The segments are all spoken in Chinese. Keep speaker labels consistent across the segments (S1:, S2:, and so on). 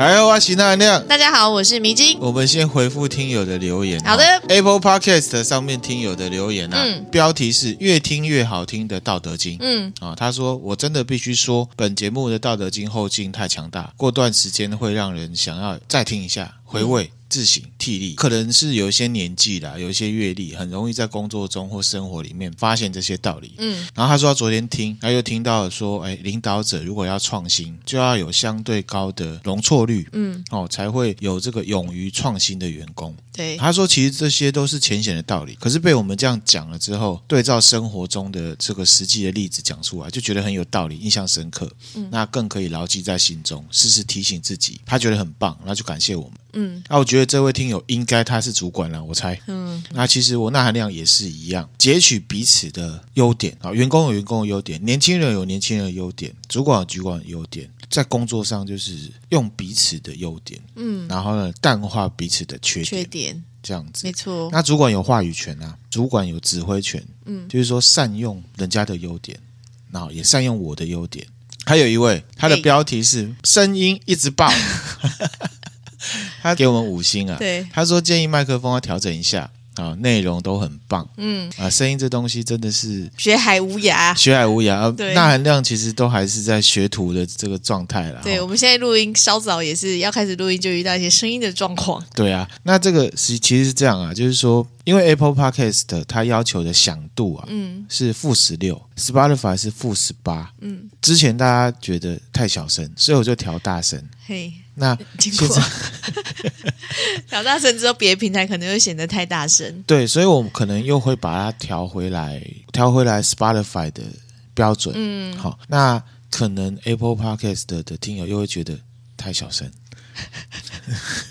S1: 来哦，我是那亮。
S2: 大家好，我是迷津。
S1: 我们先回复听友的留言。
S2: 好的
S1: ，Apple Podcast 上面听友的留言啊，
S2: 嗯、
S1: 标题是越听越好听的《道德经》。
S2: 嗯
S1: 啊，他说我真的必须说，本节目的《道德经》后劲太强大，过段时间会让人想要再听一下，回味。嗯自省替力，可能是有一些年纪啦，有一些阅历，很容易在工作中或生活里面发现这些道理。
S2: 嗯，
S1: 然后他说他昨天听，他又听到了说，哎，领导者如果要创新，就要有相对高的容错率，
S2: 嗯，
S1: 哦，才会有这个勇于创新的员工。
S2: 对，
S1: 他说其实这些都是浅显的道理，可是被我们这样讲了之后，对照生活中的这个实际的例子讲出来，就觉得很有道理，印象深刻。嗯，那更可以牢记在心中，时时提醒自己。他觉得很棒，那就感谢我们。
S2: 嗯，
S1: 啊我觉得这位听友应该他是主管了，我猜。
S2: 嗯，
S1: 那其实我那含量也是一样，截取彼此的优点啊，员工有员工的优点，年轻人有年轻人的优点，主管有主管的优点，在工作上就是用彼此的优点，
S2: 嗯，
S1: 然后呢淡化彼此的缺点，
S2: 缺点
S1: 这样子，
S2: 没错。
S1: 那主管有话语权啊，主管有指挥权，
S2: 嗯，
S1: 就是说善用人家的优点，然后也善用我的优点。还有一位，他的标题是声音一直爆。他给我们五星啊，
S2: 对，
S1: 他说建议麦克风要调整一下啊，内容都很棒，
S2: 嗯。
S1: 啊，声音这东西真的是
S2: 学海无涯，
S1: 学海无涯，
S2: 对，
S1: 钠含量其实都还是在学徒的这个状态啦。
S2: 对，我们现在录音稍早也是要开始录音，就遇到一些声音的状况。
S1: 对啊，那这个是其实是这样啊，就是说，因为 Apple Podcast 它要求的响度啊，
S2: 嗯，是
S1: 负十六，Spotify 是负十八，
S2: 嗯，
S1: 之前大家觉得太小声，所以我就调大声，
S2: 嘿。
S1: 那
S2: 经过 调大声之后，别的平台可能会显得太大声。
S1: 对，所以我们可能又会把它调回来，调回来 Spotify 的标准。
S2: 嗯，
S1: 好，那可能 Apple Podcast 的，的听友又会觉得太小声，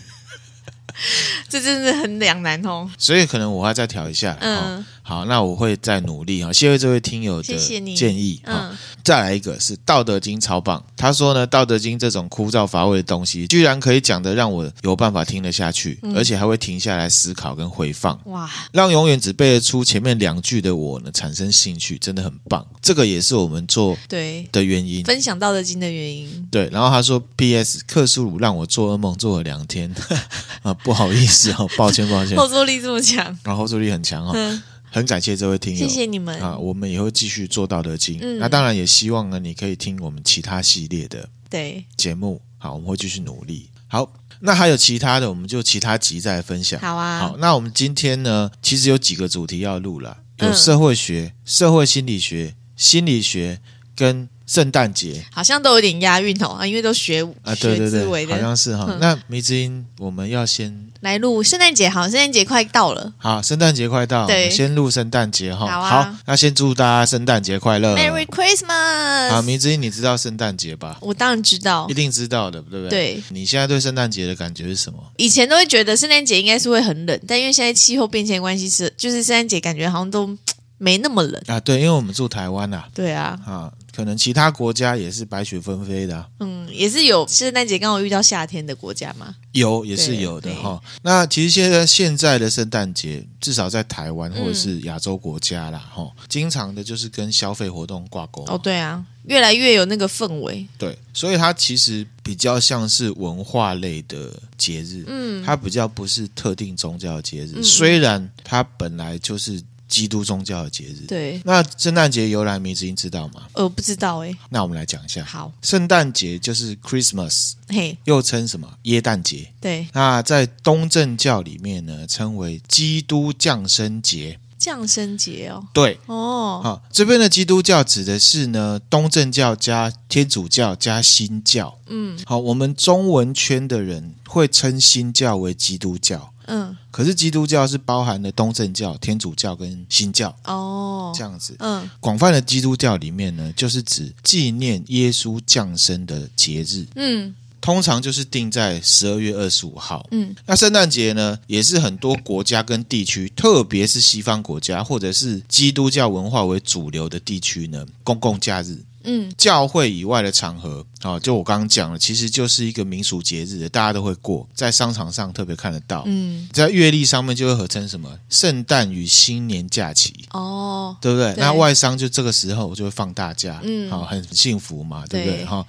S2: 这真的很两难哦。
S1: 所以可能我要再调一下。
S2: 嗯。
S1: 好，那我会再努力哈。谢谢这位听友的建议。
S2: 嗯，
S1: 再来一个是《道德经》超棒。他说呢，《道德经》这种枯燥乏味的东西，居然可以讲的让我有办法听得下去，
S2: 嗯、
S1: 而且还会停下来思考跟回放。
S2: 哇，
S1: 让永远只背得出前面两句的我呢产生兴趣，真的很棒。这个也是我们做对的原因，
S2: 分享《道德经》的原因。
S1: 对，然后他说：“P.S. 克苏鲁让我做噩梦做了两天 啊，不好意思哦，抱歉抱歉。”
S2: 后坐力这么强，
S1: 然后后坐力很强哦。
S2: 嗯
S1: 很感谢这位听友，
S2: 谢谢你们
S1: 啊！我们也会继续做道德经。
S2: 嗯，
S1: 那当然也希望呢，你可以听我们其他系列的
S2: 对
S1: 节目。好，我们会继续努力。好，那还有其他的，我们就其他集再来分享。
S2: 好啊。
S1: 好，那我们今天呢，其实有几个主题要录了，有社会学、嗯、社会心理学、心理学跟。圣诞节
S2: 好像都有点押韵哦啊，因为都学
S1: 啊，对对
S2: 对，
S1: 好像是哈。嗯、那迷之音，我们要先
S2: 来录圣诞节，好，圣诞节快到了，
S1: 好，圣诞节快到，
S2: 对，
S1: 先录圣诞节哈。
S2: 好啊，
S1: 好，那先祝大家圣诞节快乐
S2: ，Merry Christmas。
S1: 好，迷之音，你知道圣诞节吧？
S2: 我当然知道，
S1: 一定知道的，对不对？
S2: 对。
S1: 你现在对圣诞节的感觉是什么？
S2: 以前都会觉得圣诞节应该是会很冷，但因为现在气候变迁关系是，就是圣诞节感觉好像都没那么冷
S1: 啊。对，因为我们住台湾啊。
S2: 对啊。
S1: 啊。可能其他国家也是白雪纷飞的，啊，
S2: 嗯，也是有圣诞节刚好遇到夏天的国家吗？
S1: 有，也是有的哈。那其实现在现在的圣诞节，至少在台湾或者是亚洲国家啦，哈、嗯，经常的就是跟消费活动挂钩。
S2: 哦，对啊，越来越有那个氛围。
S1: 对，所以它其实比较像是文化类的节日，嗯，它比较不是特定宗教的节日，嗯、虽然它本来就是。基督宗教的节日，
S2: 对。
S1: 那圣诞节由来，迷之音知道吗？
S2: 呃，不知道哎。
S1: 那我们来讲一下。
S2: 好，
S1: 圣诞节就是 Christmas，
S2: 嘿，
S1: 又称什么？耶诞节。
S2: 对。
S1: 那在东正教里面呢，称为基督降生节。
S2: 降生节哦。
S1: 对。
S2: 哦。
S1: 好，这边的基督教指的是呢，东正教加天主教加新教。
S2: 嗯。
S1: 好，我们中文圈的人会称新教为基督教。
S2: 嗯，
S1: 可是基督教是包含了东正教、天主教跟新教
S2: 哦，
S1: 这样子。
S2: 嗯，
S1: 广泛的基督教里面呢，就是指纪念耶稣降生的节日。
S2: 嗯，
S1: 通常就是定在十二月二十五号。
S2: 嗯，
S1: 那圣诞节呢，也是很多国家跟地区，特别是西方国家或者是基督教文化为主流的地区呢，公共假日。
S2: 嗯，
S1: 教会以外的场合，哦，就我刚刚讲了，其实就是一个民俗节日，大家都会过，在商场上特别看得到。
S2: 嗯，
S1: 在月历上面就会合称什么圣诞与新年假期。
S2: 哦，
S1: 对不对？
S2: 对
S1: 那外商就这个时候就会放大假，
S2: 嗯
S1: 好，很幸福嘛，对不对？
S2: 对
S1: 哈，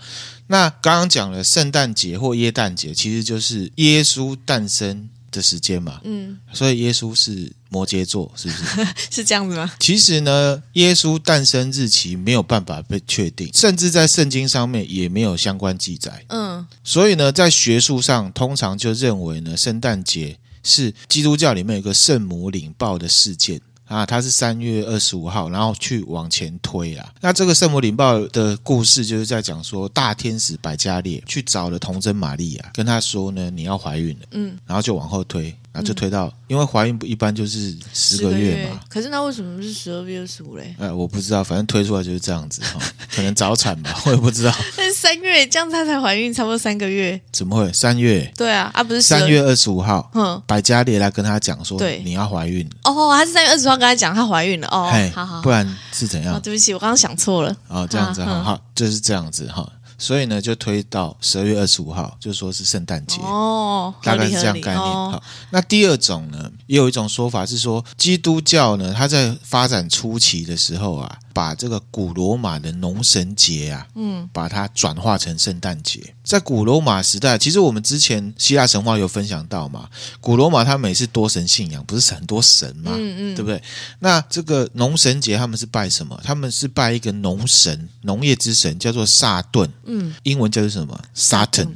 S1: 那刚刚讲了圣诞节或耶诞节，其实就是耶稣诞生的时间嘛，
S2: 嗯，
S1: 所以耶稣是摩羯座，是不是？
S2: 是这样子吗？
S1: 其实呢，耶稣诞生日期没有办法被确定，甚至在圣经上面也没有相关记载。
S2: 嗯
S1: 所以呢，在学术上通常就认为呢，圣诞节是基督教里面有一个圣母领报的事件啊，它是三月二十五号，然后去往前推啊。那这个圣母领报的故事就是在讲说，大天使百加列去找了童贞玛利亚，跟她说呢，你要怀孕了，
S2: 嗯，
S1: 然后就往后推，然后就推到，因为怀孕不一般就是十个月嘛。
S2: 可是那为什么是十二月二十五嘞？
S1: 呃，我不知道，反正推出来就是这样子哈、哦，可能早产吧，我也不知道。
S2: 但是三月这样她才怀孕，差不多三个月。
S1: 怎么会？三月？
S2: 对啊，啊不是
S1: 三月二十五号，
S2: 嗯，
S1: 百加列来跟她讲说，
S2: 对
S1: 你要怀孕。
S2: 哦，她是三月二十号跟她讲她怀孕了。哦
S1: 嘿，
S2: 好好，
S1: 不然是怎样？
S2: 哦，对不起，我刚刚想错了。
S1: 哦，这样子哈，
S2: 嗯
S1: 好，就是这样子哈。所以呢，就推到十二月二十五号，就说是圣诞节。
S2: 哦，
S1: 大概是
S2: 这样
S1: 概念。
S2: 哦
S1: 好，那第二种呢，也有一种说法是说，基督教呢，它在发展初期的时候啊，把这个古罗马的农神节啊，
S2: 嗯，
S1: 把它转化成圣诞节。在古罗马时代，其实我们之前希腊神话有分享到嘛，古罗马他们也是多神信仰，不是很多神嘛，
S2: 嗯嗯
S1: 对不对？那这个农神节他们是拜什么？他们是拜一个农神，农业之神，叫做萨顿，
S2: 嗯
S1: 英文叫做什么？Saturn。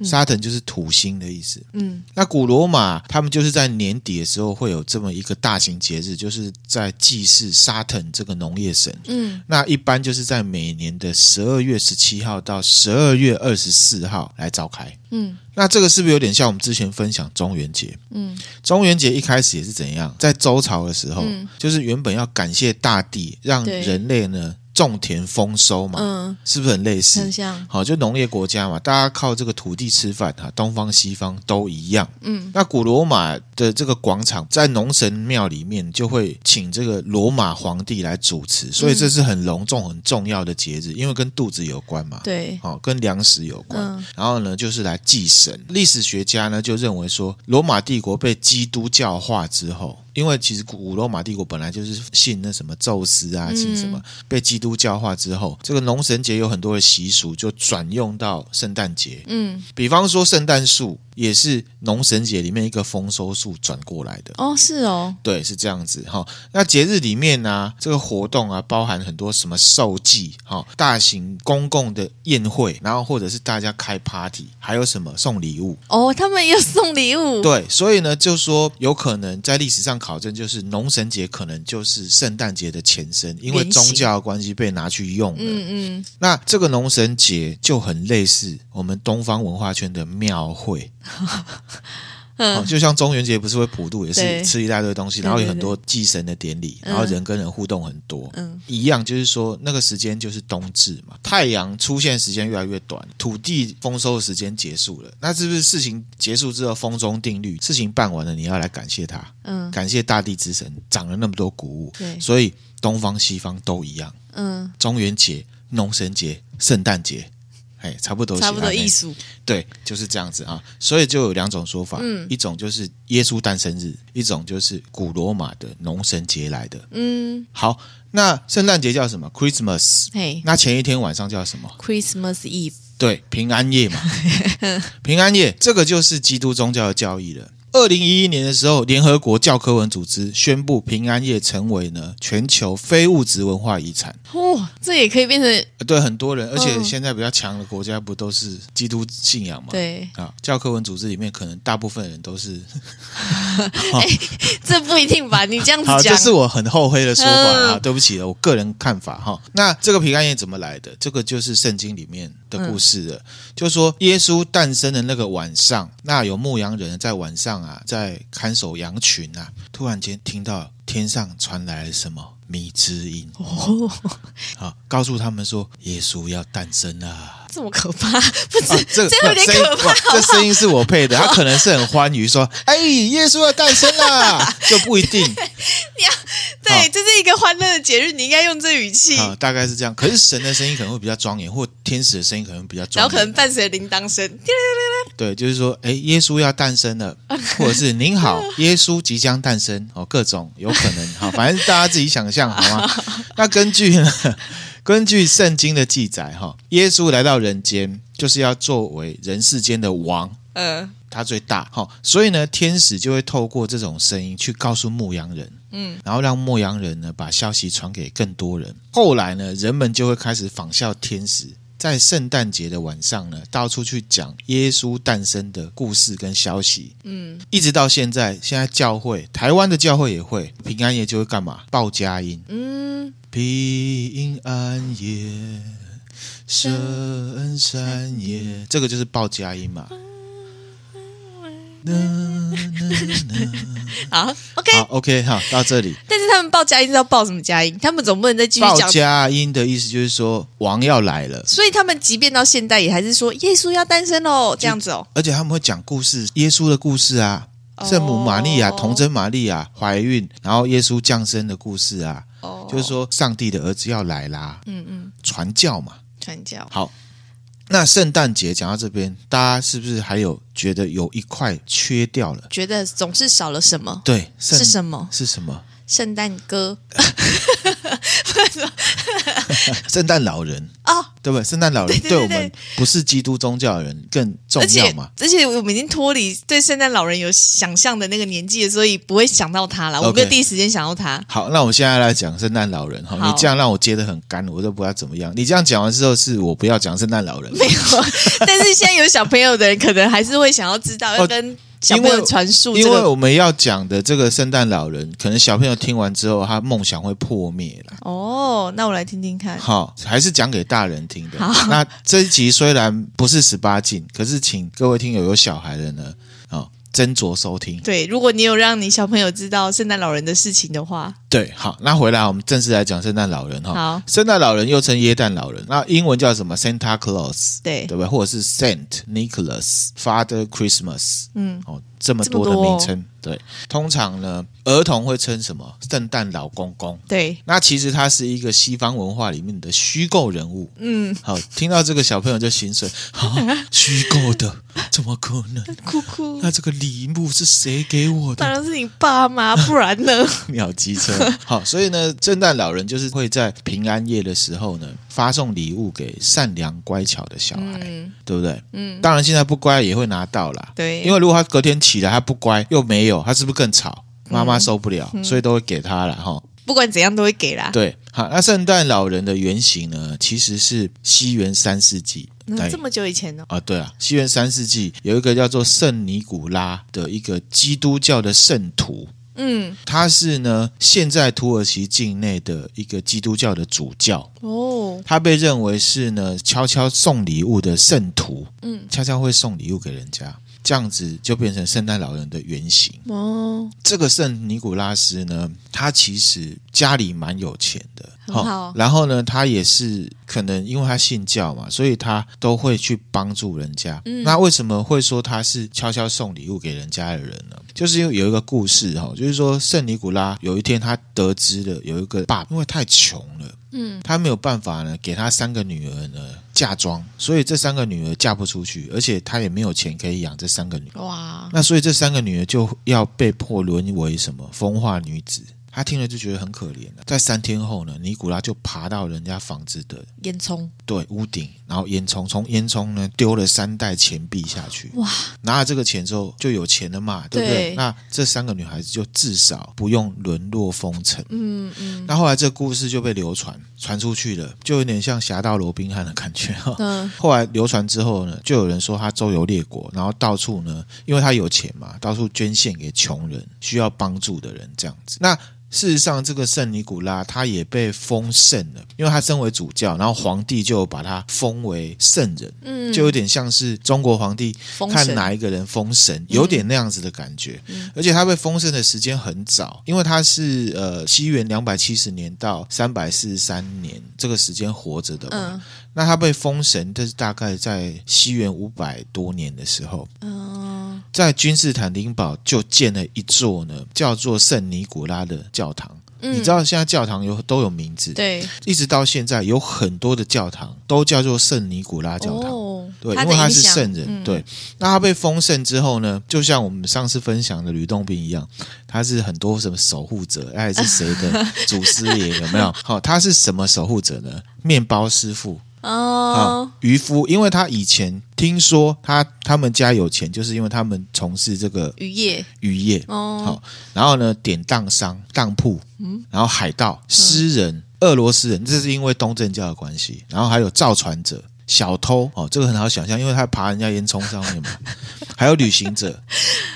S2: 嗯
S1: Saturn 就是土星的意思。
S2: 嗯
S1: 那古罗马他们就是在年底的时候会有这么一个大型节日，就是在祭祀 Saturn 这个农业神。
S2: 嗯
S1: 那一般就是在每年的十二月十七号到十二月二十四号来召开。
S2: 嗯
S1: 那这个是不是有点像我们之前分享中元节？
S2: 嗯
S1: 中元节一开始也是怎样？在周朝的时候，
S2: 嗯
S1: 就是原本要感谢大地，
S2: 让
S1: 人类呢种田丰收嘛，
S2: 嗯，
S1: 是不是很类似？
S2: 很像。
S1: 好，就农业国家嘛，大家靠这个土地吃饭哈，东方西方都一样。
S2: 嗯
S1: 那古罗马的这个广场，在农神庙里面就会请这个罗马皇帝来主持，所以这是很隆重、很重要的节日，因为跟肚子有关嘛。
S2: 对，
S1: 好，跟粮食有关。
S2: 嗯
S1: 然后呢，就是来祭神。历史学家呢就认为说，罗马帝国被基督教化之后，因为其实古罗马帝国本来就是信那什么宙斯啊，信什么，
S2: 嗯
S1: 被基督教化之后，这个农神节有很多的习俗就转用到圣诞节。
S2: 嗯，
S1: 比方说，圣诞树也是农神节里面一个丰收树转过来的。
S2: 哦，是哦，
S1: 对，是这样子哈。那节日里面呢、这个活动啊，包含很多什么寿祭哈，大型公共的宴会，然后或者是大家开 party，还有什么送礼物。
S2: 哦，他们也有送礼物。
S1: 对，所以呢，就说有可能在历史上考证，就是农神节可能就是圣诞节的前身，因
S2: 为
S1: 宗教的关系被拿去用了。
S2: 嗯嗯，
S1: 那这个农神节就很类似我们东方文化圈的庙会。哦，就像中元节不是会普渡，也是吃一大堆东西，然后有很多祭神的典礼，然后人跟人互动很多，
S2: 嗯。
S1: 一样就是说那个时间就是冬至嘛，太阳出现时间越来越短，土地丰收的时间结束了，那是不是事情结束之后风中定律，事情办完了，你要来感谢他，
S2: 嗯。
S1: 感谢大地之神长了那么多谷物，
S2: 对。
S1: 所以东方西方都一样，
S2: 嗯，
S1: 中元节、农神节、圣诞节。哎，差不多是
S2: 差不多艺术。
S1: 对，就是这样子啊。所以就有两种说法，
S2: 嗯
S1: 一种就是耶稣诞生日，一种就是古罗马的农神节来的。
S2: 嗯，
S1: 好，那圣诞节叫什么？Christmas。
S2: 嘿
S1: 那前一天晚上叫什么
S2: ？，Christmas Eve。
S1: 对，平安夜嘛。平安夜，这个就是基督宗教的教义了。二零一一年的时候，联合国教科文组织宣布平安夜成为呢全球非物质文化遗产。
S2: 哇，这也可以变成
S1: 呃对很多人，而且
S2: 嗯
S1: 现在比较强的国家不都是基督信仰嘛？
S2: 对，
S1: 啊，教科文组织里面可能大部分人都是，
S2: 这不一定吧？你这
S1: 样，
S2: 子讲，
S1: 这是我很后悔的说法啊，
S2: 嗯
S1: 对不起了，我个人看法哈。那这个平安夜怎么来的？这个就是圣经里面的故事了，就是说耶稣诞生的那个晚上，那有牧羊人在晚上啊，在看守羊群啊，突然间听到天上传来了什么迷之音，
S2: 哦，
S1: 啊，告诉他们说耶稣要诞生了。
S2: 这么可怕？不是，
S1: 啊，这
S2: 这有
S1: 点
S2: 可怕。
S1: 不这声音是我配的，他可能是很欢愉说：“哎，耶稣要诞生啦！” 就不一定。
S2: 对，对，这是一个欢乐的节日，你应该用这语气。
S1: 啊，大概是这样。可是神的声音可能会比较庄严，或天使的声音可能比较庄严，
S2: 然后可能伴随铃铛声。
S1: 对，就是说，哎，耶稣要诞生了，或者是您好，耶稣即将诞生哦，各种有可能。哈，反正大家自己想象 好吗？那根据呢，根据圣经的记载，哈，耶稣来到人间，就是要作为人世间的王。嗯、呃，他最大，好，所以呢，天使就会透过这种声音去告诉牧羊人，嗯，然后让牧羊人呢把消息传给更多人。后来呢，人们就会开始仿效天使，在圣诞节的晚上呢，到处去讲耶稣诞生的故事跟消息，嗯，一直到现在，现在教会，台湾的教会也会平安夜就会干嘛？报佳音，嗯，平安夜，圣山夜，这个就是报佳音嘛。
S2: 好，OK，
S1: 好，OK，好，到这里。
S2: 但是他们报佳音是要报什么佳音？他们总不能再继续讲。
S1: 报佳音的意思就是说王要来了，
S2: 所以他们即便到现代也还是说耶稣要诞生喽，这样子哦。
S1: 而且他们会讲故事，耶稣的故事啊，圣母玛利亚、童贞玛利亚怀孕，然后耶稣降生的故事啊，哦，就是说上帝的儿子要来啦，嗯嗯，传教嘛，
S2: 传教。
S1: 好。那圣诞节讲到这边，大家是不是还有觉得有一块缺掉了？
S2: 觉得总是少了什么？
S1: 对，
S2: 是什么？
S1: 是什么？
S2: 圣诞歌，
S1: 圣诞老人哦，对不对？圣诞老人对我们不是基督宗教的人更重要嘛？
S2: 而且我们已经脱离对圣诞老人有想象的那个年纪了，所以不会想到他了。我没有第一时间想到他。
S1: 好，那我们现在来讲圣诞老人哈。你这样让我接的很干，我都不知道怎么样。你这样讲完之后，是我不要讲圣诞老人？没有，
S2: 但是现在有小朋友的人，可能还是会想要知道要跟。因为传述，
S1: 因为我们要讲的这个圣诞老人，可能小朋友听完之后，他梦想会破灭了。
S2: 哦，那我来听听看。
S1: 好，还是讲给大人听的。好，那这一集虽然不是十八禁，可是请各位听友有小孩的呢，啊。斟酌收听。
S2: 对，如果你有让你小朋友知道圣诞老人的事情的话，
S1: 对，好，那回来我们正式来讲圣诞老人哈。
S2: 好，
S1: 圣诞老人又称耶诞老人，那英文叫什么？Santa Claus，
S2: 对，
S1: 对不对？或者是 Saint Nicholas，Father Christmas，嗯，哦，这么多的名称。对，通常呢，儿童会称什么？圣诞老公公。
S2: 对，
S1: 那其实他是一个西方文化里面的虚构人物。嗯，好，听到这个小朋友就心碎，啊，虚构的，怎么可能？
S2: 哭哭。
S1: 那这个礼物是谁给我的？
S2: 当然是你爸妈，不然呢？
S1: 秒机车。好，所以呢，圣诞老人就是会在平安夜的时候呢，发送礼物给善良乖巧的小孩，嗯、对不对？嗯，当然现在不乖也会拿到啦。
S2: 对，
S1: 因为如果他隔天起来他不乖又没有，他是不是更吵？妈妈受不了，嗯、所以都会给他了哈。
S2: 不管怎样都会给啦。
S1: 对，好，那圣诞老人的原型呢，其实是西元三世纪，
S2: 那这么久以前呢？
S1: 啊，对啊，西元三世纪有一个叫做圣尼古拉的一个基督教的圣徒。嗯，他是呢，现在土耳其境内的一个基督教的主教哦。他被认为是呢，悄悄送礼物的圣徒，嗯，悄悄会送礼物给人家，这样子就变成圣诞老人的原型哦。这个圣尼古拉斯呢，他其实家里蛮有钱的。好，好，然后呢，他也是可能因为他信教嘛，所以他都会去帮助人家。嗯，那为什么会说他是悄悄送礼物给人家的人呢？就是因为有一个故事哈，就是说圣尼古拉有一天他得知了有一个爸，因为太穷了，嗯，他没有办法呢给他三个女儿呢嫁妆，所以这三个女儿嫁不出去，而且她也没有钱可以养这三个女儿。哇，那所以这三个女儿就要被迫沦为什么风化女子。他听了就觉得很可怜了。在三天后呢，尼古拉就爬到人家房子的
S2: 烟囱，
S1: 对，屋顶，然后烟囱从烟囱呢丢了三袋钱币下去。哇！拿了这个钱之后就有钱了嘛，对不对？对，那这三个女孩子就至少不用沦落风尘。嗯嗯。那后来这个故事就被流传传出去了，就有点像侠盗罗宾汉的感觉哈。嗯。后来流传之后呢，就有人说他周游列国，然后到处呢，因为他有钱嘛，到处捐献给穷人、需要帮助的人这样子。那事实上，这个圣尼古拉他也被封圣了，因为他身为主教，然后皇帝就把他封为圣人，嗯，就有点像是中国皇帝看哪一个人封神，有点那样子的感觉。而且他被封圣的时间很早，因为他是呃西元两百七十年到三百四十三年这个时间活着的嘛。那他被封神，这是大概在西元五百多年的时候。在君士坦丁堡就建了一座呢，叫做圣尼古拉的教堂。
S2: 嗯、
S1: 你知道现在教堂有都有名字，
S2: 对，
S1: 一直到现在有很多的教堂都叫做圣尼古拉教堂。
S2: 哦、
S1: 对，因为他是圣人。嗯、对，那他被封圣之后呢，就像我们上次分享的吕洞宾一样，他是很多什么守护者，哎，是谁的 祖师爷？有没有？好，他是什么守护者呢？面包师傅。
S2: 哦，
S1: 渔夫，因为他以前听说他他们家有钱，就是因为他们从事这个
S2: 渔业，
S1: 渔业
S2: 哦，
S1: 好，然后呢，典当商、当铺，嗯，然后海盗、诗人、嗯、俄罗斯人，这是因为东正教的关系，然后还有造船者、小偷，哦，这个很好想象，因为他爬人家烟囱上面嘛，还有旅行者，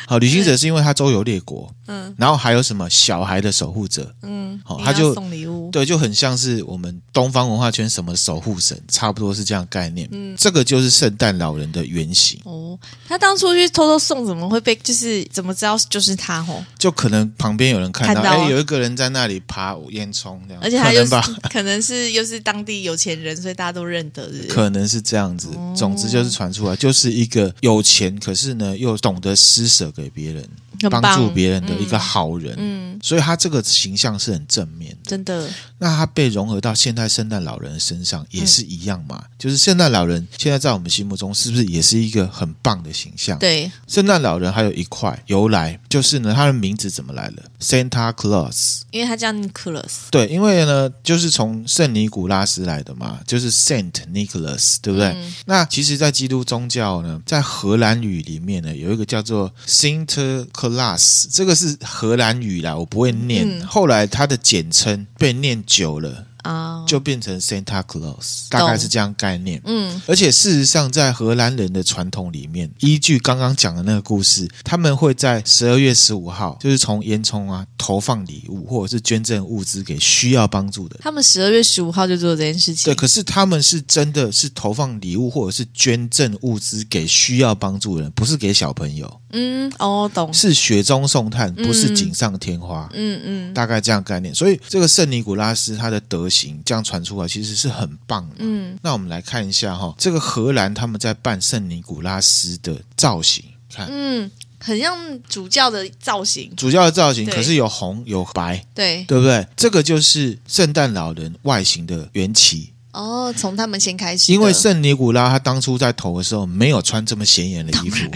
S1: 好，旅行者是因为他周游列国，嗯，然后还有什么小孩的守护者，
S2: 嗯，
S1: 好，他就
S2: 送礼物。
S1: 对，就很像是我们东方文化圈什么守护神，差不多是这样概念。嗯，这个就是圣诞老人的原型。
S2: 哦，他当初去偷偷送，怎么会被？就是怎么知道就是他？哦，
S1: 就可能旁边有人看到，有一个人在那里爬烟囱这样，
S2: 而且他又是
S1: 可能吧，
S2: 可能是又是当地有钱人，所以大家都认得是是。
S1: 可能是这样子。总之就是传出来，就是一个有钱，可是呢又懂得施舍给别人。帮助别人的一个好人，
S2: 嗯，
S1: 所以他这个形象是很正面的，
S2: 真的。
S1: 那他被融合到现代圣诞老人身上也是一样嘛？嗯、就是圣诞老人现在在我们心目中是不是也是一个很棒的形象？
S2: 对，
S1: 圣诞老人还有一块由来，就是呢，他的名字怎么来的？Santa Claus，
S2: 因为他叫 Nicholas。
S1: 对，因为呢，就是从圣尼古拉斯来的嘛，就是 Saint Nicholas，对不对？嗯、那其实，在基督宗教呢，在荷兰语里面呢，有一个叫做 Saint Claus，这个是荷兰语啦，我不会念。嗯、后来它的简称被念久了。啊，oh, 就变成 Santa Claus，大概是这样概念。
S2: 嗯，
S1: 而且事实上，在荷兰人的传统里面，依据刚刚讲的那个故事，他们会在十二月十五号，就是从烟囱啊投放礼物，或者是捐赠物资给需要帮助的。
S2: 他们十二月十五号就做这件事情。
S1: 对，可是他们是真的是投放礼物，或者是捐赠物资给需要帮助的人，不是给小朋友。
S2: 嗯，哦，懂。
S1: 是雪中送炭，不是锦上添花。
S2: 嗯嗯，嗯
S1: 大概这样概念。所以这个圣尼古拉斯他的德行这样传出来，其实是很棒的。
S2: 嗯，
S1: 那我们来看一下哈，这个荷兰他们在办圣尼古拉斯的造型，看，
S2: 嗯，很像主教的造型，
S1: 主教的造型，可是有红有白，
S2: 对，
S1: 对不对？这个就是圣诞老人外形的缘起。
S2: 哦，从他们先开始，
S1: 因为圣尼古拉他当初在投的时候没有穿这么显眼的衣服。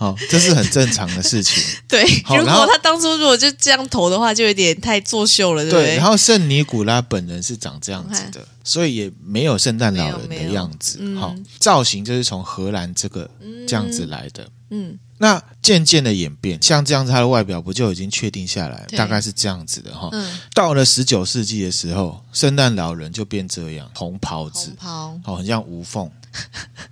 S1: 好，这是很正常的事情。
S2: 对，
S1: 好
S2: 如果他当初如果就这样投的话，就有点太作秀了，对不对？
S1: 对，然后圣尼古拉本人是长这样子的，所以也没有圣诞老人的样子。好，造型就是从荷兰这个这样子来的。
S2: 嗯，
S1: 那渐渐的演变，像这样子，他的外表不就已经确定下来，
S2: 对
S1: 大概是这样子的哈。
S2: 嗯，
S1: 到了十九世纪的时候，圣诞老人就变这样，红袍子，
S2: 红袍，
S1: 好，很像无缝，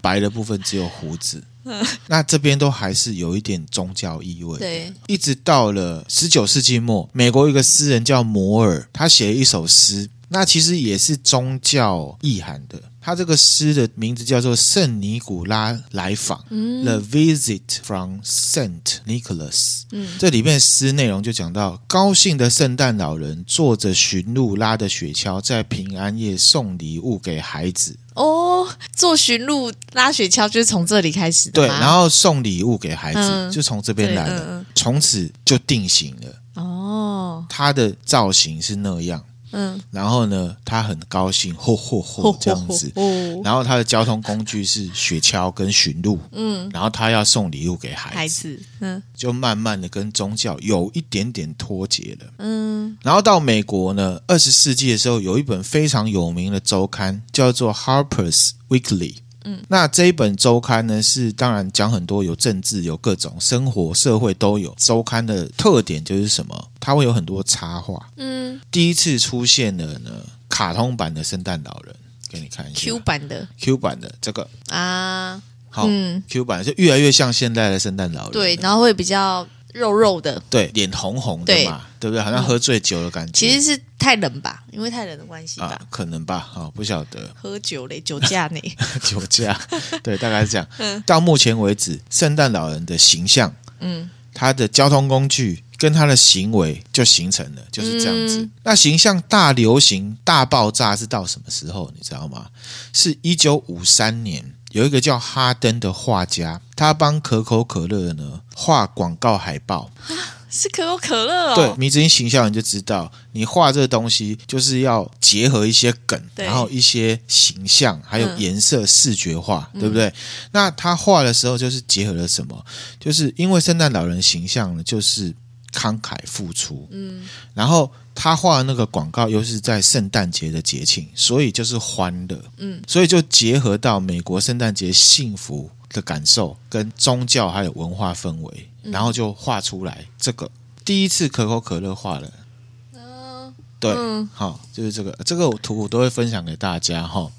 S1: 白的部分只有胡子。那这边都还是有一点宗教意味。
S2: 对，
S1: 一直到了十九世纪末，美国有一个诗人叫摩尔，他写了一首诗，那其实也是宗教意涵的。他这个诗的名字叫做《圣尼古拉来访》
S2: 嗯
S1: ，The Visit from Saint Nicholas。
S2: 嗯，
S1: 这里面诗内容就讲到，高兴的圣诞老人坐着驯鹿拉的雪橇，在平安夜送礼物给孩子。
S2: 哦，坐驯鹿拉雪橇就是从这里开始的。
S1: 对，然后送礼物给孩子，嗯、就从这边来的，
S2: 嗯、
S1: 从此就定型了。
S2: 哦，
S1: 他的造型是那样。
S2: 嗯，
S1: 然后呢，他很高兴，嚯嚯嚯这样子。
S2: 哦，
S1: 然后他的交通工具是雪橇跟驯鹿。
S2: 嗯，
S1: 然后他要送礼物给孩子，
S2: 孩子，嗯，
S1: 就慢慢的跟宗教有一点点脱节了。
S2: 嗯，
S1: 然后到美国呢，二十世纪的时候，有一本非常有名的周刊叫做《Harper's Weekly》。
S2: 嗯，
S1: 那这一本周刊呢，是当然讲很多有政治、有各种生活、社会都有。周刊的特点就是什么？它会有很多插画。
S2: 嗯，
S1: 第一次出现了呢，卡通版的圣诞老人，给你看一下。
S2: Q 版的
S1: ，Q 版的这个
S2: 啊，
S1: 好，嗯，Q 版就越来越像现代的圣诞老人。
S2: 对，然后会比较肉肉的，
S1: 对，脸红红的嘛，对，对不对？好像喝醉酒的感觉。
S2: 其实是太冷吧，因为太冷的关系吧，
S1: 啊、可能吧，啊、哦，不晓得。
S2: 喝酒嘞，酒驾呢？
S1: 酒驾，对，大概是这样。嗯，到目前为止，圣诞老人的形象，
S2: 嗯，
S1: 他的交通工具跟他的行为就形成了，就是这样子。嗯、那形象大流行、大爆炸是到什么时候？你知道吗？是一九五三年。有一个叫哈登的画家，他帮可口可乐呢画广告海报。
S2: 是可口可乐哦。
S1: 对，迷之音形象你就知道，你画这个东西就是要结合一些梗，然后一些形象，还有颜色、视觉化，嗯、对不对？那他画的时候就是结合了什么？就是因为圣诞老人形象呢，就是慷慨付出，嗯，然后他画的那个广告又是在圣诞节的节庆，所以就是欢乐，嗯，所以就结合到美国圣诞节幸福的感受跟宗教还有文化氛围，然后就画出来这个。第一次可口可乐画了，嗯，对，好，就是这个。这个图我都会分享给大家哈。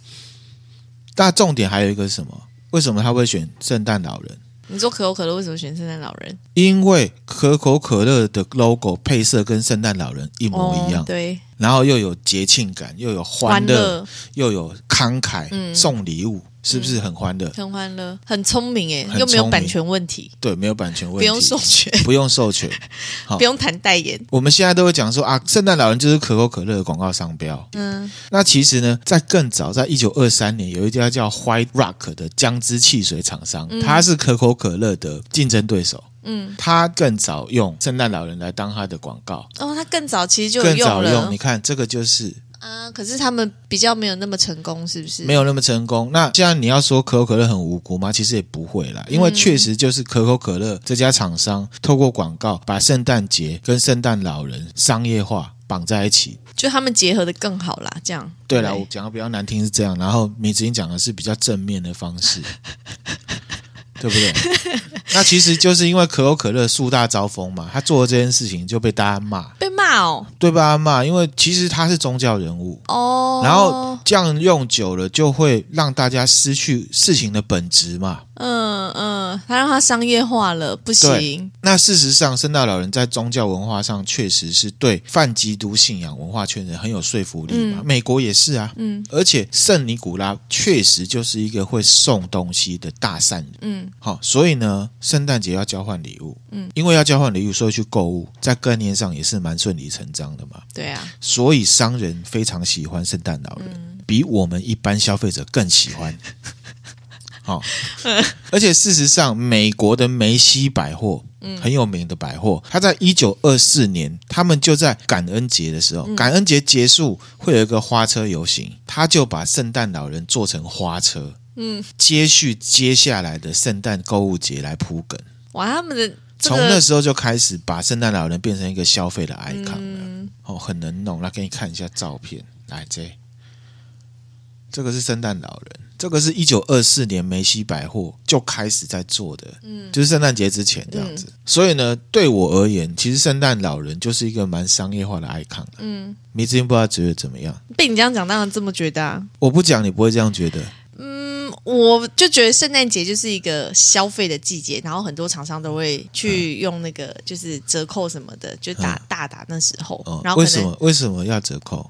S1: 但重点还有一个是什么？为什么他会选圣诞老人？
S2: 你说可口可乐为什么选圣诞老人？
S1: 因为可口可乐的 logo 配色跟圣诞老人一模一样，对，然后又有节庆感，又有欢乐，又有慷慨送礼物。是不是很欢乐？
S2: 很欢乐，很聪明哎，又没有版权问题。
S1: 对，没有版权问题，
S2: 不用授权，
S1: 不用授权，
S2: 不用谈代言。
S1: 我们现在都会讲说啊，圣诞老人就是可口可乐的广告商标。嗯，那其实呢，在更早，在一九二三年，有一家叫 White Rock 的姜汁汽水厂商，它是可口可乐的竞争对手。嗯，他更早用圣诞老人来当他的广告。
S2: 哦，他更早其实就更早用。
S1: 你看，这个就是。
S2: 啊，可是他们比较没有那么成功，是不是？
S1: 没有那么成功。那既然你要说可口可乐很无辜吗？其实也不会啦，因为确实就是可口可乐这家厂商透过广告把圣诞节跟圣诞老人商业化绑在一起，
S2: 就他们结合的更好啦。这样
S1: 对啦，我讲的比较难听是这样，然后米子英讲的是比较正面的方式。对不对？那其实就是因为可口可乐树大招风嘛，他做了这件事情就被大家骂，
S2: 被骂哦，
S1: 对吧？骂，因为其实他是宗教人物哦，然后这样用久了就会让大家失去事情的本质嘛。
S2: 嗯嗯，他让他商业化了，不行。
S1: 那事实上，圣诞老人在宗教文化上确实是对泛基督信仰文化圈人很有说服力嘛。嗯、美国也是啊，嗯，而且圣尼古拉确实就是一个会送东西的大善人，嗯，好，所以呢，圣诞节要交换礼物，嗯，因为要交换礼物，所以去购物，在概念上也是蛮顺理成章的嘛。
S2: 对啊，
S1: 所以商人非常喜欢圣诞老人，嗯、比我们一般消费者更喜欢。哦，而且事实上，美国的梅西百货，嗯，很有名的百货，它在一九二四年，他们就在感恩节的时候，感恩节结束会有一个花车游行，他就把圣诞老人做成花车，嗯，接续接下来的圣诞购物节来铺梗。
S2: 哇，他们的
S1: 从那时候就开始把圣诞老人变成一个消费的 icon 了，哦，很能弄。来给你看一下照片，来这，这个是圣诞老人。这个是一九二四年梅西百货就开始在做的，嗯，就是圣诞节之前这样子。嗯、所以呢，对我而言，其实圣诞老人就是一个蛮商业化的 icon。嗯，迷之音不知道觉得怎么样？
S2: 被你这样讲，当然这么觉得啊。
S1: 我不讲，你不会这样觉得。
S2: 嗯，我就觉得圣诞节就是一个消费的季节，然后很多厂商都会去用那个就是折扣什么的，就打、嗯、大打那时候。
S1: 哦、
S2: 然
S1: 后为什么为什么要折扣？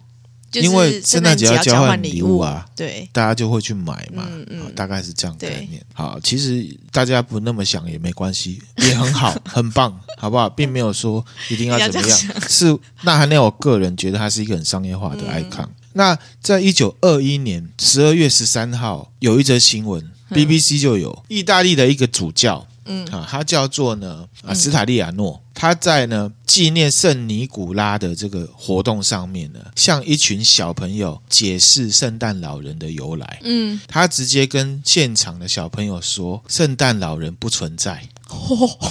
S1: 因为圣诞节要交换礼物啊，
S2: 对，
S1: 大家就会去买嘛，嗯嗯，大概是这样概念。好，其实大家不那么想也没关系，也很好，很棒，好不好？并没有说一定要怎么样，是那还那我个人觉得它是一个很商业化的 icon。嗯、那在一九二一年十二月十三号，有一则新闻，BBC 就有意大利的一个主教。嗯。啊，他叫做呢啊，斯塔利亚诺，他在呢纪念圣尼古拉的这个活动上面呢，向一群小朋友解释圣诞老人的由来。嗯，他直接跟现场的小朋友说，圣诞老人不存在，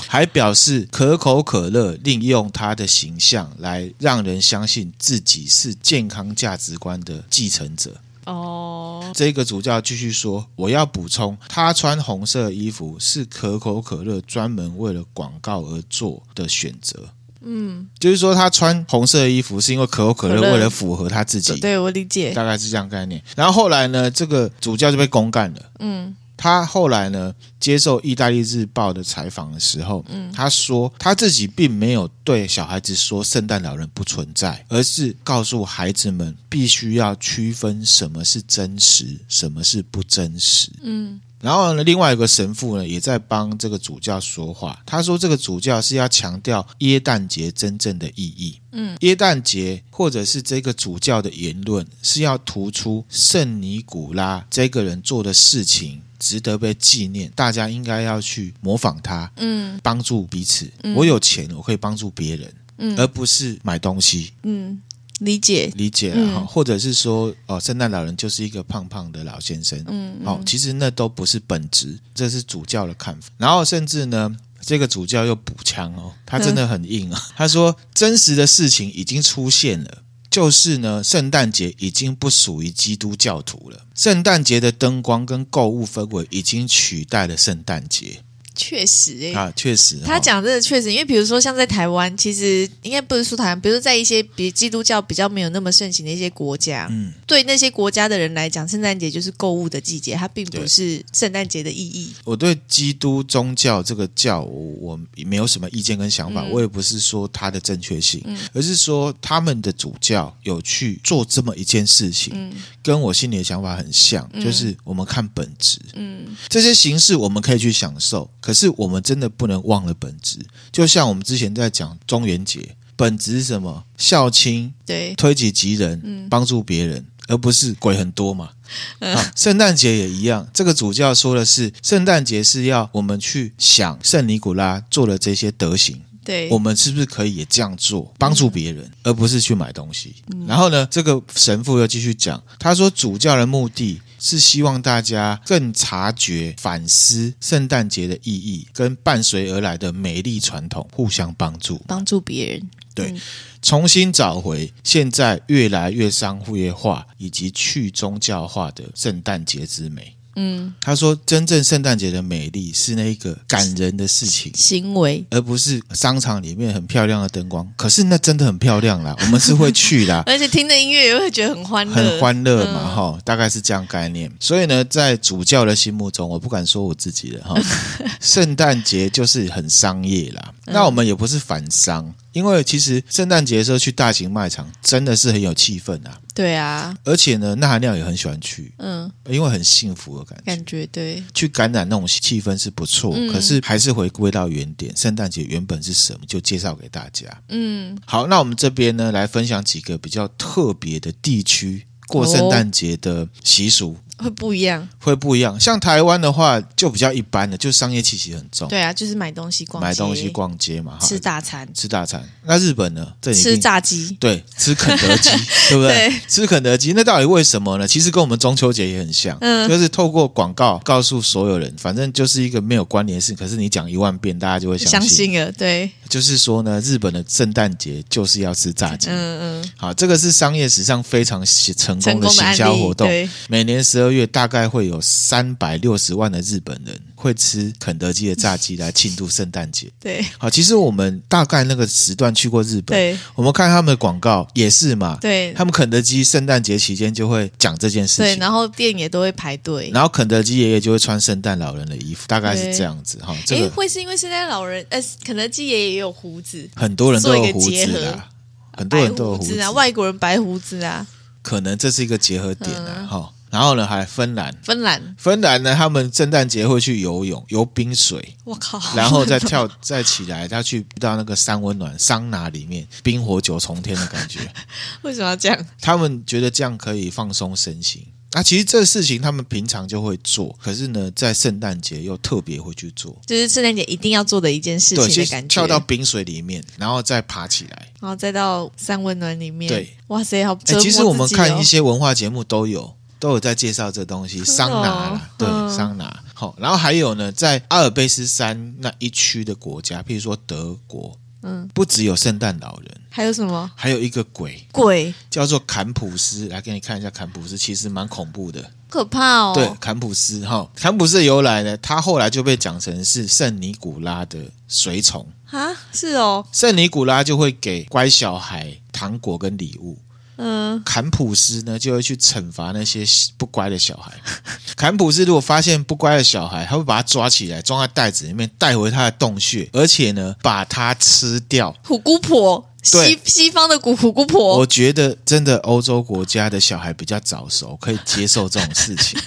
S1: 还表示可口可乐利用他的形象来让人相信自己是健康价值观的继承者。哦，oh. 这个主教继续说：“我要补充，他穿红色衣服是可口可乐专门为了广告而做的选择。嗯，就是说他穿红色衣服是因为可口可乐为了符合他自己。
S2: 对，我理解，
S1: 大概是这样概念。然后后来呢，这个主教就被公干了。嗯。”他后来呢，接受《意大利日报》的采访的时候，嗯，他说他自己并没有对小孩子说圣诞老人不存在，而是告诉孩子们必须要区分什么是真实，什么是不真实。嗯，然后呢，另外一个神父呢，也在帮这个主教说话。他说，这个主教是要强调耶诞节真正的意义。嗯，耶诞节或者是这个主教的言论是要突出圣尼古拉这个人做的事情。值得被纪念，大家应该要去模仿他，
S2: 嗯
S1: 帮助彼此。
S2: 嗯
S1: 我有钱，我可以帮助别人，
S2: 嗯
S1: 而不是买东西。
S2: 嗯，理解，
S1: 理解了哈，
S2: 嗯
S1: 或者是说，哦，圣诞老人就是一个胖胖的老先生，
S2: 嗯，
S1: 好、其实那都不是本质，这是主教的看法。然后甚至呢，这个主教又补枪哦，他真的很硬啊。他说，真实的事情已经出现了，就是呢，圣诞节已经不属于基督教徒了，圣诞节的灯光跟购物氛围已经取代了圣诞节。
S2: 确实、欸，
S1: 啊，确实，
S2: 他讲这个确实，因为比如说像在台湾，其实应该不是说台湾，比如说在一些比基督教比较没有那么盛行的一些国家，
S1: 嗯，
S2: 对那些国家的人来讲，圣诞节就是购物的季节，它并不是圣诞节的意义。
S1: 我对基督宗教这个教，我我没有什么意见跟想法，
S2: 嗯。
S1: 我也不是说它的正确性，
S2: 嗯。
S1: 而是说他们的主教有去做这么一件事情，
S2: 嗯。
S1: 跟我心里的想法很像，
S2: 嗯。
S1: 就是我们看本质，
S2: 嗯。
S1: 这些形式我们可以去享受，可是我们真的不能忘了本质。就像我们之前在讲中元节，本质是什么？孝亲、
S2: 对，
S1: 推己及人、
S2: 嗯
S1: 帮助别人，而不是鬼很多嘛。圣诞节也一样，这个主教说的是，圣诞节是要我们去想圣尼古拉做的这些德行，
S2: 对，
S1: 我们是不是可以也这样做，帮助别人，而不是去买东西？
S2: 嗯
S1: 然后呢，这个神父又继续讲，他说主教的目的是希望大家更察觉、反思圣诞节的意义，跟伴随而来的美丽传统互相帮助。
S2: 帮助别人。
S1: 对
S2: 嗯
S1: 重新找回现在越来越商业化以及去宗教化的圣诞节之美。
S2: 嗯，
S1: 他说，真正圣诞节的美丽是那个感人的事情，
S2: 行为
S1: 而不是商场里面很漂亮的灯光。可是那真的很漂亮啦，我们是会去啦。
S2: 而且听的音乐也会觉得很欢乐，
S1: 很欢乐嘛，
S2: 嗯
S1: 哈、大概是这样概念。所以呢，在主教的心目中，我不敢说我自己的哈，圣诞节就是很商业啦。
S2: 嗯
S1: 那我们也不是反商，因为其实圣诞节的时候去大型卖场真的是很有气氛啊，
S2: 对啊，
S1: 而且呢，那含亮也很喜欢去，
S2: 嗯，
S1: 因为很幸福的感觉。
S2: 感觉对，
S1: 去感染那种气氛是不错，
S2: 嗯。
S1: 可是还是回归到原点，圣诞节原本是什么，就介绍给大家。
S2: 嗯。
S1: 好，那我们这边呢，来分享几个比较特别的地区过圣诞节的习俗。
S2: 会不一样。
S1: 会不一样。像台湾的话，就比较一般的，就商业气息很重，
S2: 对啊，就是买东西逛街，
S1: 买东西、逛街嘛，哈
S2: 吃大餐，
S1: 吃大餐。那日本呢？这里
S2: 吃炸鸡，
S1: 对，吃肯德基，对不对？
S2: 对
S1: 吃肯德基，那到底为什么呢？其实跟我们中秋节也很像，
S2: 嗯
S1: 就是透过广告告诉所有人，反正就是一个没有关联性，可是你讲一万遍，大家就会相信。
S2: 相信了，对，
S1: 就是说呢，日本的圣诞节就是要吃炸鸡。
S2: 嗯嗯，
S1: 好，这个是商业史上非常成
S2: 成
S1: 功的行销活
S2: 动。
S1: 每年十二月，大概会有三百六十万的日本人会吃肯德基的炸鸡来庆祝圣诞节。
S2: 对，
S1: 好，其实我们大概那个时段去过日本，
S2: 对，
S1: 我们看他们的广告也是嘛，
S2: 对，
S1: 他们肯德基圣诞节期间就会讲这件事
S2: 对，
S1: 情。
S2: 然后店也都会排队。
S1: 然后肯德基爷爷就会穿圣诞老人的衣服，大概是这样子哈。这
S2: 诶，
S1: 个
S2: 会是因为圣诞老人，呃，肯德基爷爷也有胡子，
S1: 很多人都有胡子啦，很多人都有胡子
S2: 啊，外国人白胡子啊，
S1: 可能这是一个结合点啊，
S2: 嗯
S1: 哈、然后呢，还芬兰，
S2: 芬兰，
S1: 芬兰呢，他们圣诞节会去游泳，游冰水，
S2: 我靠，
S1: 然后再跳，再起来，他去到那个三温暖桑拿里面，冰火九重天的感觉。
S2: 为什么要这样？
S1: 他们觉得这样可以放松身心。啊，其实这个事情他们平常就会做，可是呢，在圣诞节又特别会去做。
S2: 就是圣诞节一定要做的一件事情的感觉，
S1: 跳到冰水里面，然后再爬起来。
S2: 然后再到三温暖里面，
S1: 对，
S2: 哇塞，好
S1: 其实我们看一些文化节目都有，都有在介绍这东西，
S2: 哦
S1: 桑拿啦，对，
S2: 嗯
S1: 桑拿。好，然后还有呢，在阿尔卑斯山那一区的国家，譬如说德国，
S2: 嗯，
S1: 不只有圣诞老人，
S2: 还有什么
S1: 还有一个鬼
S2: 鬼？
S1: 叫做坎普斯。来给你看一下，坎普斯其实蛮恐怖的。
S2: 可怕哦！
S1: 对，坎普斯哈，坎普斯的由来呢，他后来就被讲成是圣尼古拉的随从。
S2: 啊，是哦，
S1: 圣尼古拉就会给乖小孩糖果跟礼物，
S2: 嗯，
S1: 坎普斯呢就会去惩罚那些 不乖的小孩。坎普斯如果发现不乖的小孩，他会把他抓起来，装在袋子里面，带回他的洞穴，而且呢，把他吃掉。
S2: 虎姑婆，
S1: 对
S2: 西西方的古虎姑婆
S1: 我，觉得真的欧洲国家的小孩比较早熟，可以接受这种事情。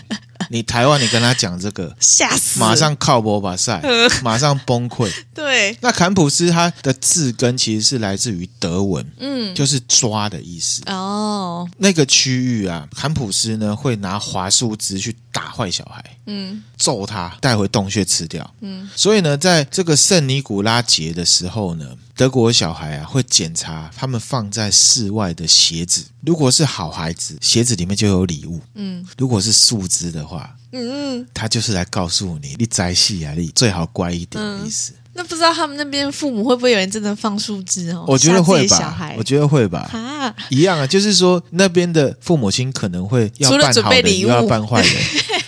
S1: 你台湾，你跟他讲这个，
S2: 吓死，
S1: 马上靠波把赛，马上崩溃。
S2: 对，
S1: 那坎普斯他的字根其实是来自于德文，
S2: 嗯，
S1: 就是抓的意思。
S2: 哦，
S1: 那个区域啊，坎普斯呢会拿华树枝去打坏小孩，
S2: 嗯，
S1: 揍他，带回洞穴吃掉。
S2: 嗯，
S1: 所以呢，在这个圣尼古拉节的时候呢，德国小孩啊会检查他们放在室外的鞋子，如果是好孩子，鞋子里面就有礼物。
S2: 嗯，
S1: 如果是树枝的话，
S2: 嗯嗯，
S1: 他就是来告诉你，你摘细啊，你最好乖一点的意思。
S2: 那不知道他们那边父母会不会有人真的放树枝哦？
S1: 我觉得会吧，我觉得会吧。
S2: 啊，
S1: 一样啊，就是说那边的父母亲可能会要办好人，
S2: 备礼物
S1: 又要办坏人。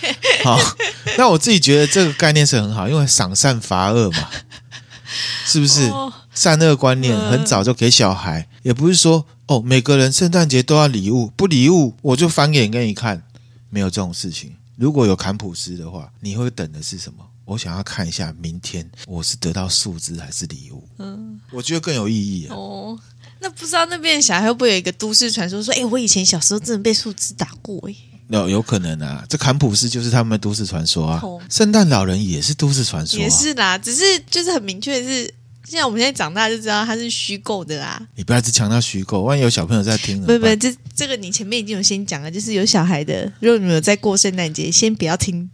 S1: 好，那我自己觉得这个概念是很好，因为赏善罚恶嘛，是不是？
S2: 哦
S1: 善恶观念很早就给小孩，也不是说哦，每个人圣诞节都要礼物，不礼物我就翻眼给你看，没有这种事情。如果有坎普斯的话，你会等的是什么？我想要看一下明天我是得到树枝还是礼物。嗯，我觉得更有意义啊。
S2: 哦，那不知道那边小孩会不会有一个都市传说，说，哎，我以前小时候真的被树枝打过，哎。
S1: 有有可能啊，这坎普斯就是他们的都市传说啊。
S2: 哦
S1: 圣诞老人也是都市传说啊，
S2: 也是啦，只是就是很明确的是，现在我们现在长大就知道它是虚构的啦。
S1: 你不要只强调虚构，万一有小朋友在听。
S2: 不不，这这个你前面已经有先讲了，就是有小孩的，如果你们有在过圣诞节，先不要听，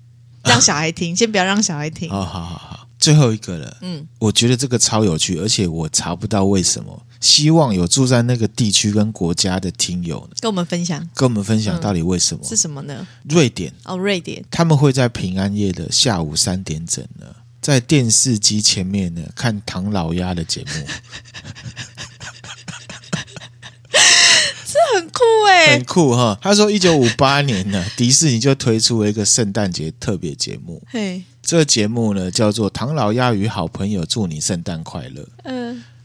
S2: 让小孩听，啊、先不要让小孩听。
S1: 哦好好好，最后一个了。
S2: 嗯，
S1: 我觉得这个超有趣，而且我查不到为什么。希望有住在那个地区跟国家的听友呢，
S2: 跟我们分享，
S1: 跟我们分享到底为什么？
S2: 嗯、是什么呢？
S1: 瑞典。
S2: 哦，瑞典，
S1: 他们会在平安夜的下午三点整呢，在电视机前面呢看唐老鸭的节目，
S2: 这很酷哎、欸，
S1: 很酷哈。他说，一九五八年呢，迪士尼就推出了一个圣诞节特别节目，
S2: 嘿，
S1: 这个节目呢叫做《唐老鸭与好朋友祝你圣诞快乐》，
S2: 嗯。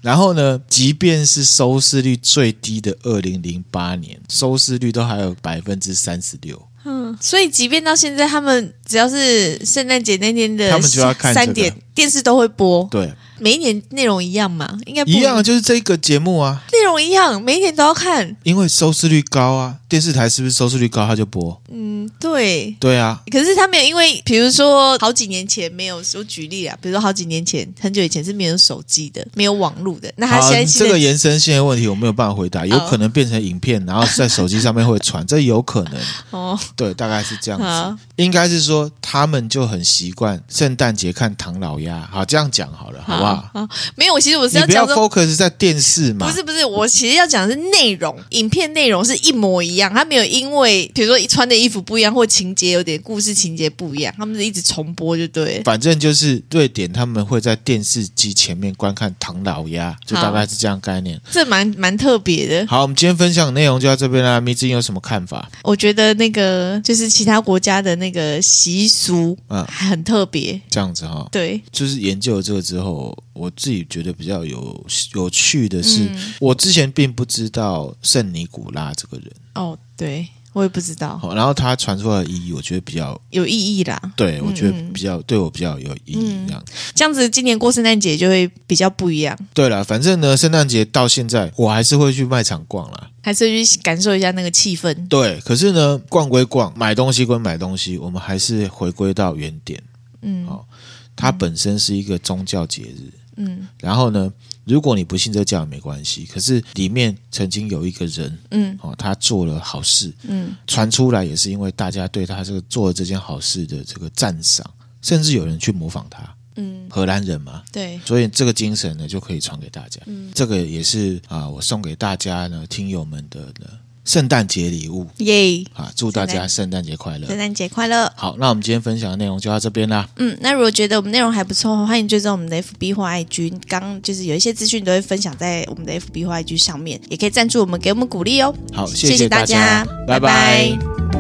S1: 然后呢，即便是收视率最低的二零零八年，收视率都还有百分之三十六。
S2: 嗯，所以即便到现在，他们只要是圣诞节那天的，
S1: 他们就要看
S2: 三点电视都会播。
S1: 对。
S2: 每一年内容一样嘛？应该不
S1: 一样，就是这个节目啊，
S2: 内容一样，每一年都要看，
S1: 因为收视率高啊。电视台是不是收视率高，他就播？
S2: 嗯，对，
S1: 对啊。
S2: 可是他没有，因为比如说好几年前没有，我举例啊，比如说好几年前，很久以前是没有手机的，没有网络的。那他现在，现在
S1: 这个延伸性的问题，我没有办法回答。有可能变成影片，然后在手机上面会传，这有可能。
S2: 哦，
S1: 对，大概是这样子。应该是说他们就很习惯圣诞节看唐老鸭。好，这样讲好了，好不好？
S2: 好，没有，我其实我是要讲
S1: 你不要 focus 在电视嘛？
S2: 不是不是，我其实要讲的是内容，影片内容是一模一样，他没有因为比如说穿的衣服不一样，或情节有点故事情节不一样，他们是一直重播就对。
S1: 反正就是瑞典他们会在电视机前面观看唐老鸭，就大概是这样概念。
S2: 这蛮蛮特别的。
S1: 好，我们今天分享的内容就到这边啦。迷之音有什么看法？
S2: 我觉得那个就是其他国家的那个习俗，嗯，很特别。
S1: 这样子哈、哦，
S2: 对，
S1: 就是研究了这个之后，我自己觉得比较有有趣的是，嗯、我之前并不知道圣尼古拉这个人。
S2: 哦，对。我也不知道，
S1: 然后他传出来的意义，我觉得比较
S2: 有意义啦。
S1: 对，我觉得比较、嗯、对我比较有意义，这样子、
S2: 嗯。这样子，今年过圣诞节就会比较不一样。
S1: 对了，反正呢，圣诞节到现在，我还是会去卖场逛啦，
S2: 还是会去感受一下那个气氛。
S1: 对，可是呢，逛归逛，买东西归买东西，我们还是回归到原点。嗯，哦，它本身是一个宗教节日。嗯，然后呢，如果你不信这教也没关系。可是里面曾经有一个人，嗯，哦，他做了好事，嗯，传出来也是因为大家对他这个做了这件好事的这个赞赏，甚至有人去模仿他，嗯，荷兰人嘛，
S2: 对，
S1: 所以这个精神呢就可以传给大家，嗯，这个也是啊，我送给大家呢听友们的呢。圣诞节礼物耶！啊，祝大家圣诞节快乐！
S2: 圣诞节快乐！
S1: 好，那我们今天分享的内容就到这边啦。
S2: 嗯，那如果觉得我们内容还不错，欢迎追踪我们的 FB 或 IG。刚就是有一些资讯都会分享在我们的 FB 或 IG 上面，也可以赞助我们，给我们鼓励哦。
S1: 好，谢谢大家，拜拜。拜拜。